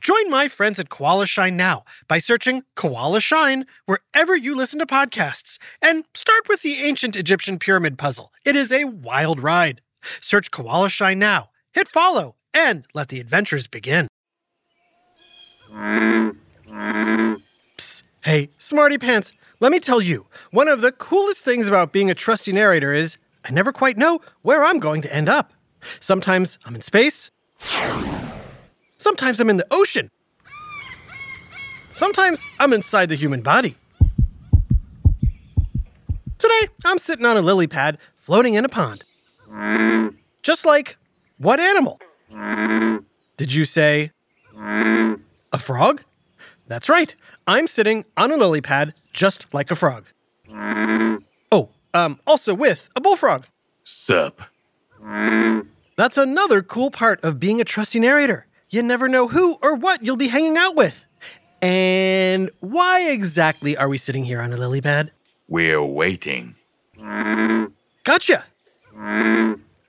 Join my friends at Koala Shine now by searching Koala Shine wherever you listen to podcasts and start with the ancient Egyptian pyramid puzzle. It is a wild ride. Search Koala Shine now, hit follow, and let the adventures begin. Psst. Hey, Smarty Pants, let me tell you, one of the coolest things about being a trusty narrator is I never quite know where I'm going to end up. Sometimes I'm in space. Sometimes I'm in the ocean. Sometimes I'm inside the human body. Today, I'm sitting on a lily pad floating in a pond. Just like what animal? Did you say a frog? That's right. I'm sitting on a lily pad just like a frog. Oh, um, also with a bullfrog. Sup. That's another cool part of being a trusty narrator. You never know who or what you'll be hanging out with. And why exactly are we sitting here on a lily pad? We're waiting. Gotcha.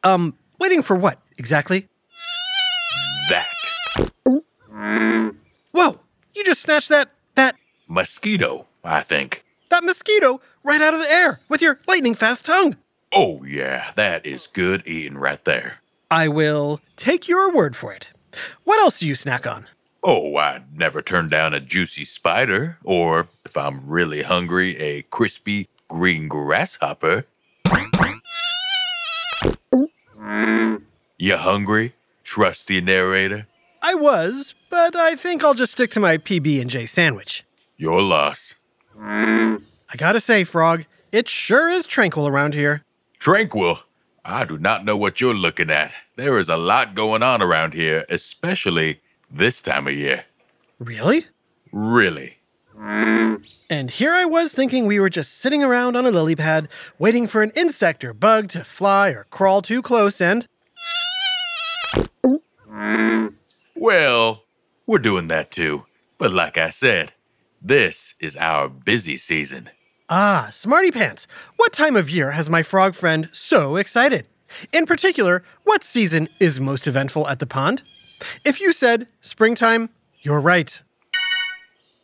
Um, waiting for what exactly? That. Whoa, you just snatched that, that, Mosquito, I think. that mosquito right out of the air with your lightning fast tongue. Oh, yeah, that is good eating right there. I will take your word for it. What else do you snack on? Oh, I'd never turn down a juicy spider, or if I'm really hungry, a crispy green grasshopper. You hungry, trusty narrator? I was, but I think I'll just stick to my PB and J sandwich. Your loss. I gotta say, Frog, it sure is tranquil around here. Tranquil. I do not know what you're looking at. There is a lot going on around here, especially this time of year. Really? Really. And here I was thinking we were just sitting around on a lily pad, waiting for an insect or bug to fly or crawl too close, and Well, we're doing that too. But like I said, this is our busy season. Ah, Smarty Pants, what time of year has my frog friend so excited? In particular, what season is most eventful at the pond? If you said springtime, you're right.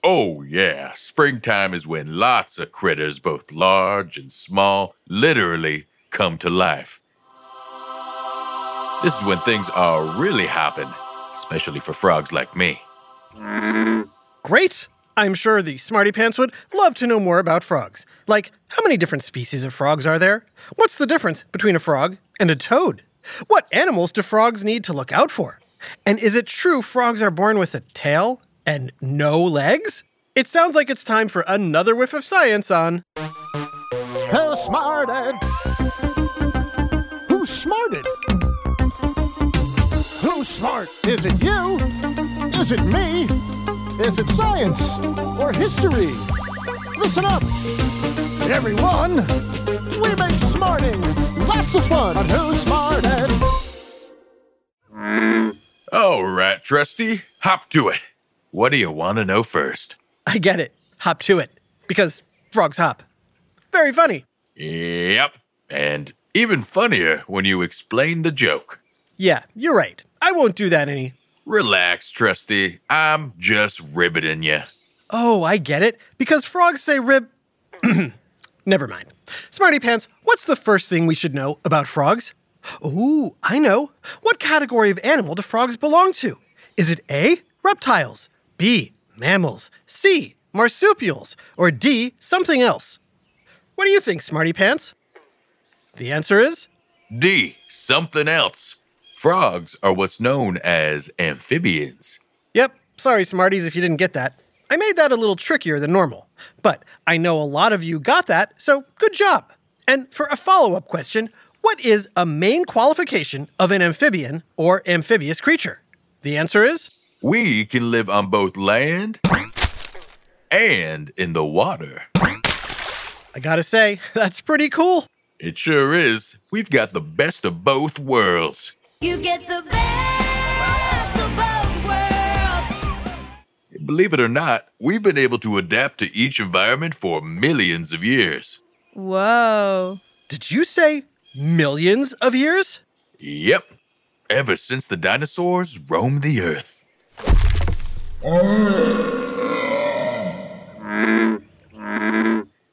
Oh, yeah, springtime is when lots of critters, both large and small, literally come to life. This is when things are really hopping, especially for frogs like me. Great! I'm sure the Smarty Pants would love to know more about frogs. Like, how many different species of frogs are there? What's the difference between a frog and a toad? What animals do frogs need to look out for? And is it true frogs are born with a tail and no legs? It sounds like it's time for another whiff of science on Who smarted? Who smarted? Who's smart? Is it you? Is it me? Is it science or history? Listen up, everyone. We make smarting lots of fun on Who Smarted. All oh, right, Trusty, hop to it. What do you want to know first? I get it. Hop to it. Because frogs hop. Very funny. Yep, and even funnier when you explain the joke. Yeah, you're right. I won't do that any. Relax, Trusty. I'm just ribbiting you. Oh, I get it. Because frogs say rib. Never mind. Smarty Pants, what's the first thing we should know about frogs? Ooh, I know. What category of animal do frogs belong to? Is it A, reptiles, B, mammals, C, marsupials, or D, something else? What do you think, Smarty Pants? The answer is D. Something else. Frogs are what's known as amphibians. Yep, sorry, Smarties, if you didn't get that. I made that a little trickier than normal, but I know a lot of you got that, so good job. And for a follow up question, what is a main qualification of an amphibian or amphibious creature? The answer is We can live on both land and in the water. I gotta say, that's pretty cool. It sure is. We've got the best of both worlds. You get the best of both worlds. Believe it or not, we've been able to adapt to each environment for millions of years. Whoa. Did you say millions of years? Yep. Ever since the dinosaurs roamed the earth.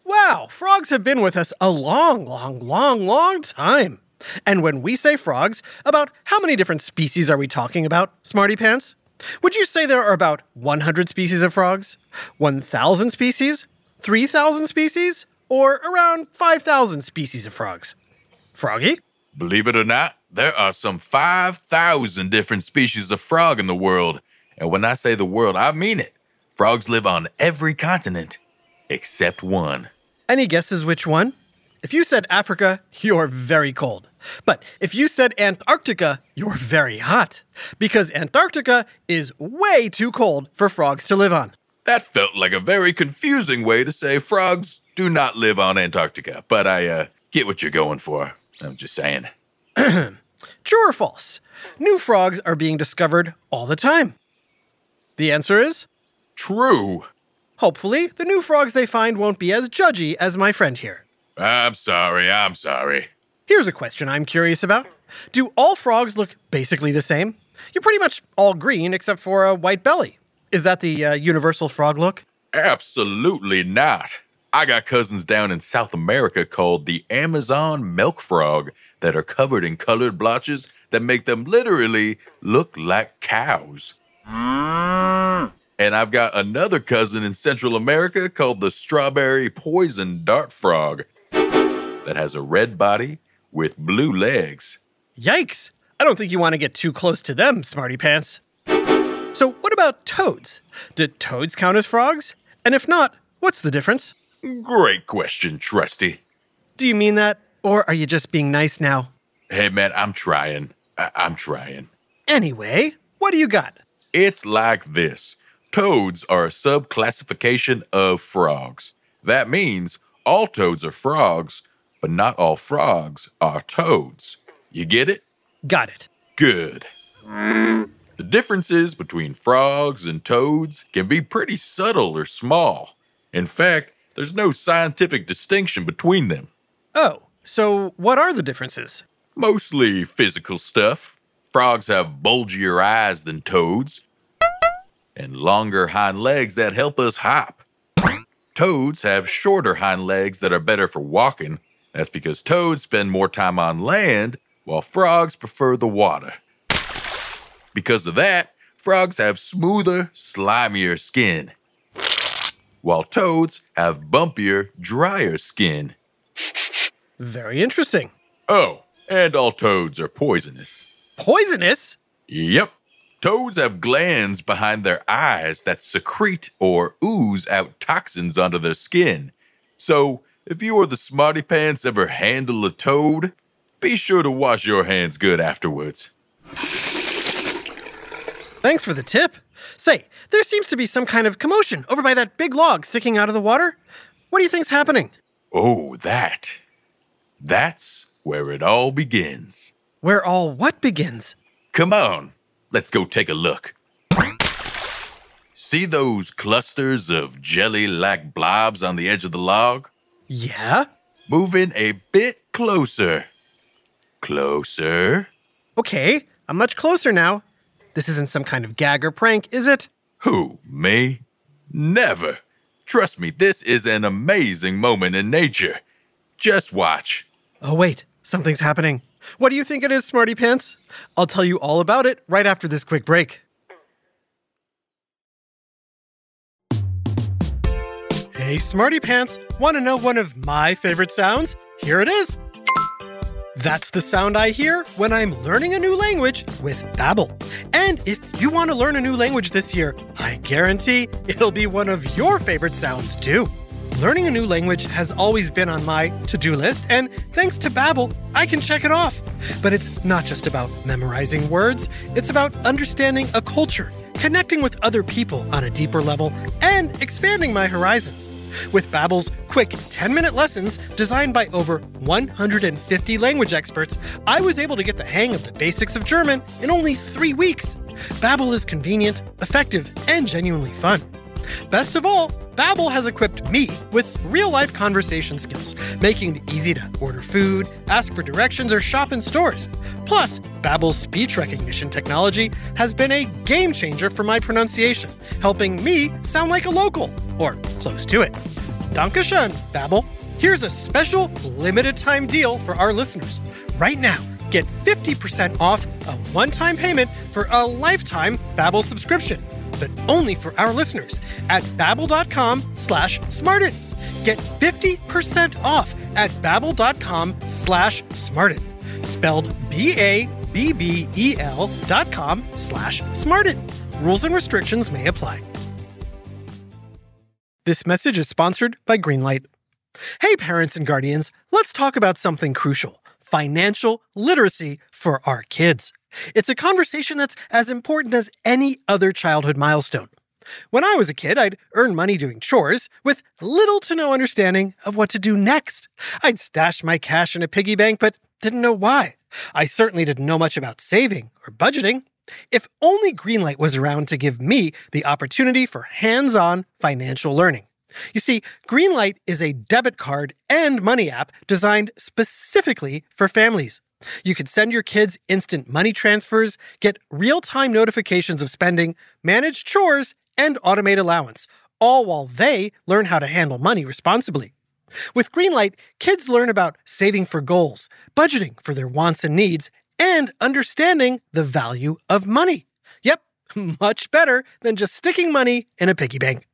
Wow, frogs have been with us a long, long, long, long time. And when we say frogs, about how many different species are we talking about, Smarty Pants? Would you say there are about 100 species of frogs? 1,000 species? 3,000 species? Or around 5,000 species of frogs? Froggy? Believe it or not, there are some 5,000 different species of frog in the world. And when I say the world, I mean it. Frogs live on every continent except one. Any guesses which one? If you said Africa, you're very cold. But if you said Antarctica, you're very hot. Because Antarctica is way too cold for frogs to live on. That felt like a very confusing way to say frogs do not live on Antarctica, but I uh, get what you're going for. I'm just saying. True or false? New frogs are being discovered all the time. The answer is True. hopefully, the new frogs they find won't be as judgy as my friend here. I'm sorry, I'm sorry. Here's a question I'm curious about Do all frogs look basically the same? You're pretty much all green except for a white belly. Is that the uh, universal frog look? Absolutely not. I got cousins down in South America called the Amazon milk frog that are covered in colored blotches that make them literally look like cows. And I've got another cousin in Central America called the strawberry poison dart frog that has a red body with blue legs. Yikes! I don't think you want to get too close to them, smarty pants. So, what about toads? Do toads count as frogs? And if not, what's the difference? Great question, Trusty. Do you mean that, or are you just being nice now? Hey, man, I'm trying. I- I'm trying. Anyway, what do you got? It's like this toads are a subclassification of frogs. That means all toads are frogs, but not all frogs are toads. You get it? Got it. Good. The differences between frogs and toads can be pretty subtle or small. In fact, there's no scientific distinction between them. Oh, so what are the differences? Mostly physical stuff. Frogs have bulgier eyes than toads and longer hind legs that help us hop. Toads have shorter hind legs that are better for walking. That's because toads spend more time on land while frogs prefer the water. Because of that, frogs have smoother, slimier skin, while toads have bumpier, drier skin. Very interesting. Oh, and all toads are poisonous. Poisonous? Yep. Toads have glands behind their eyes that secrete or ooze out toxins onto their skin. So, if you or the smarty pants ever handle a toad, be sure to wash your hands good afterwards. Thanks for the tip. Say, there seems to be some kind of commotion over by that big log sticking out of the water. What do you think's happening? Oh, that. That's where it all begins. Where all what begins? Come on, let's go take a look. See those clusters of jelly like blobs on the edge of the log? Yeah? Moving a bit closer. Closer. Okay, I'm much closer now. This isn't some kind of gag or prank, is it? Who, me? Never. Trust me, this is an amazing moment in nature. Just watch. Oh, wait, something's happening. What do you think it is, Smarty Pants? I'll tell you all about it right after this quick break. Hey, Smarty Pants, want to know one of my favorite sounds? Here it is. That's the sound I hear when I'm learning a new language with Babbel. And if you want to learn a new language this year, I guarantee it'll be one of your favorite sounds too. Learning a new language has always been on my to-do list, and thanks to Babbel, I can check it off. But it's not just about memorizing words, it's about understanding a culture, connecting with other people on a deeper level, and expanding my horizons. With Babbel's quick 10-minute lessons designed by over 150 language experts, I was able to get the hang of the basics of German in only 3 weeks. Babbel is convenient, effective, and genuinely fun. Best of all, Babbel has equipped me with real-life conversation skills, making it easy to order food, ask for directions, or shop in stores. Plus, Babbel's speech recognition technology has been a game changer for my pronunciation, helping me sound like a local, or close to it. Dankeschön, Babbel. Here's a special limited time deal for our listeners. Right now, get 50% off a one-time payment for a lifetime Babbel subscription but only for our listeners at babbel.com slash smarted. Get 50% off at babbel.com slash smarted. Spelled B-A-B-B-E-L dot com slash smarted. Rules and restrictions may apply. This message is sponsored by Greenlight. Hey, parents and guardians, let's talk about something crucial financial literacy for our kids. It's a conversation that's as important as any other childhood milestone. When I was a kid, I'd earn money doing chores with little to no understanding of what to do next. I'd stash my cash in a piggy bank, but didn't know why. I certainly didn't know much about saving or budgeting. If only Greenlight was around to give me the opportunity for hands on financial learning. You see, Greenlight is a debit card and money app designed specifically for families. You can send your kids instant money transfers, get real time notifications of spending, manage chores, and automate allowance, all while they learn how to handle money responsibly. With Greenlight, kids learn about saving for goals, budgeting for their wants and needs, and understanding the value of money. Yep, much better than just sticking money in a piggy bank.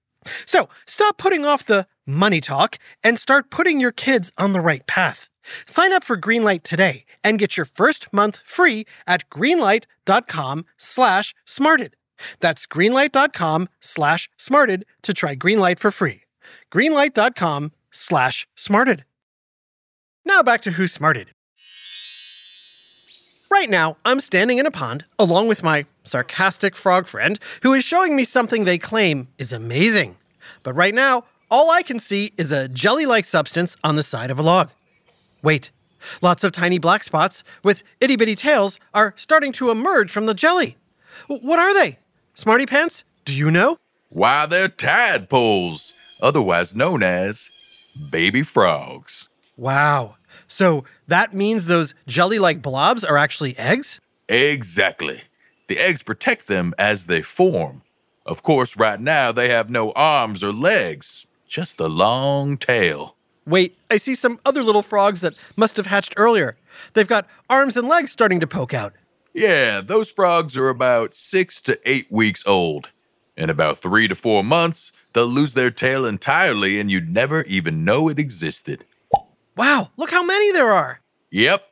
So stop putting off the money talk and start putting your kids on the right path. Sign up for Greenlight today and get your first month free at greenlight.com slash smarted. That's greenlight.com slash smarted to try Greenlight for free. Greenlight.com slash smarted. Now back to Who Smarted. Right now, I'm standing in a pond along with my sarcastic frog friend who is showing me something they claim is amazing. But right now, all I can see is a jelly like substance on the side of a log. Wait, lots of tiny black spots with itty bitty tails are starting to emerge from the jelly. What are they? Smarty Pants, do you know? Why, they're tadpoles, otherwise known as baby frogs. Wow. So that means those jelly like blobs are actually eggs? Exactly. The eggs protect them as they form. Of course, right now they have no arms or legs, just a long tail. Wait, I see some other little frogs that must have hatched earlier. They've got arms and legs starting to poke out. Yeah, those frogs are about six to eight weeks old. In about three to four months, they'll lose their tail entirely and you'd never even know it existed. Wow, look how many there are. Yep.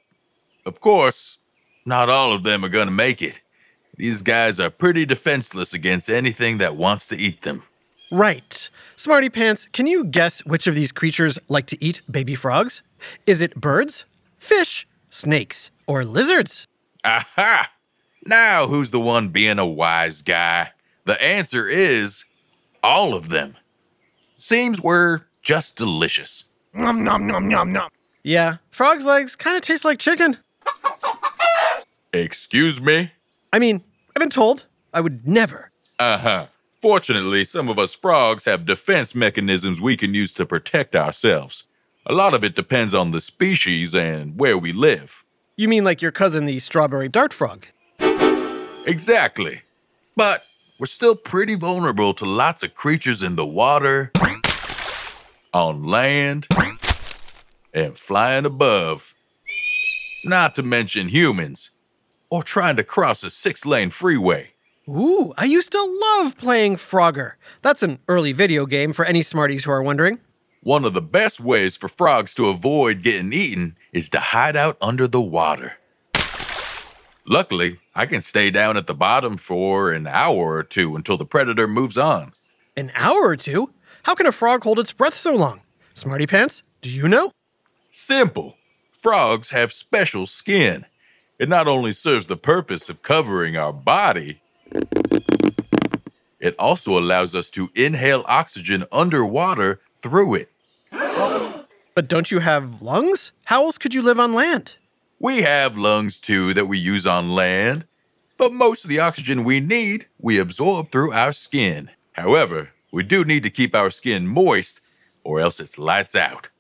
Of course, not all of them are gonna make it. These guys are pretty defenseless against anything that wants to eat them. Right. Smarty Pants, can you guess which of these creatures like to eat baby frogs? Is it birds, fish, snakes, or lizards? Aha! Now who's the one being a wise guy? The answer is all of them. Seems we're just delicious. Nom nom nom nom nom. Yeah, frog's legs kind of taste like chicken. Excuse me? I mean, I've been told I would never. Uh huh. Fortunately, some of us frogs have defense mechanisms we can use to protect ourselves. A lot of it depends on the species and where we live. You mean like your cousin, the strawberry dart frog? Exactly. But we're still pretty vulnerable to lots of creatures in the water, on land, and flying above. Not to mention humans, or trying to cross a six lane freeway. Ooh, I used to love playing Frogger. That's an early video game for any smarties who are wondering. One of the best ways for frogs to avoid getting eaten is to hide out under the water. Luckily, I can stay down at the bottom for an hour or two until the predator moves on. An hour or two? How can a frog hold its breath so long? Smarty Pants, do you know? Simple. Frogs have special skin. It not only serves the purpose of covering our body, it also allows us to inhale oxygen underwater through it. But don't you have lungs? How else could you live on land? We have lungs too that we use on land, but most of the oxygen we need we absorb through our skin. However, we do need to keep our skin moist or else it's lights out.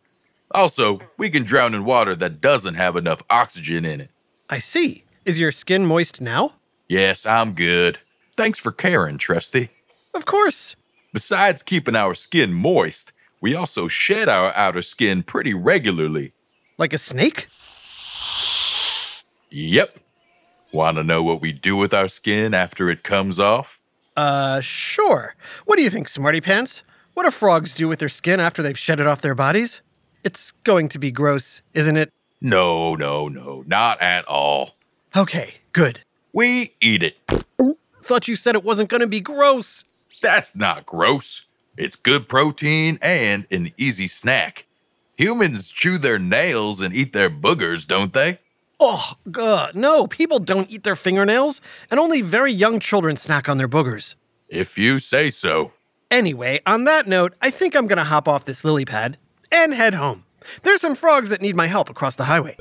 Also, we can drown in water that doesn't have enough oxygen in it. I see. Is your skin moist now? Yes, I'm good. Thanks for caring, Trusty. Of course. Besides keeping our skin moist, we also shed our outer skin pretty regularly. Like a snake? Yep. Want to know what we do with our skin after it comes off? Uh, sure. What do you think, Smarty Pants? What do frogs do with their skin after they've shed it off their bodies? It's going to be gross, isn't it? No, no, no, not at all. Okay, good. We eat it. Thought you said it wasn't going to be gross. That's not gross. It's good protein and an easy snack. Humans chew their nails and eat their boogers, don't they? Oh, God, no, people don't eat their fingernails, and only very young children snack on their boogers. If you say so. Anyway, on that note, I think I'm to hop off this lily pad and head home. There's some frogs that need my help across the highway.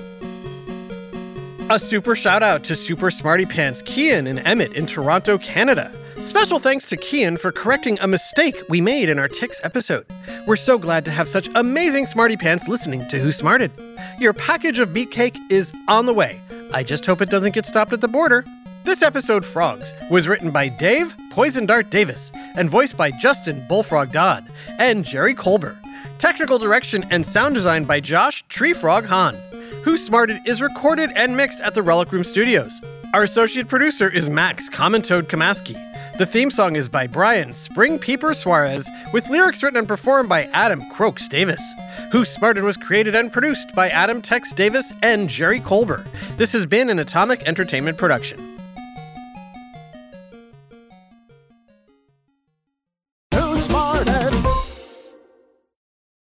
A super shout out to Super Smarty Pants Kian and Emmett in Toronto, Canada. Special thanks to Kian for correcting a mistake we made in our Ticks episode. We're so glad to have such amazing Smarty Pants listening to Who Smarted. Your package of beet cake is on the way. I just hope it doesn't get stopped at the border. This episode, Frogs, was written by Dave Poison Dart Davis and voiced by Justin Bullfrog Dodd and Jerry Colber. Technical direction and sound design by Josh Tree Frog Hahn. Who Smarted is recorded and mixed at the Relic Room Studios. Our associate producer is Max Common Toad Kamaski. The theme song is by Brian Spring Peeper Suarez, with lyrics written and performed by Adam Croaks Davis. Who Smarted was created and produced by Adam Tex Davis and Jerry Colber. This has been an Atomic Entertainment production.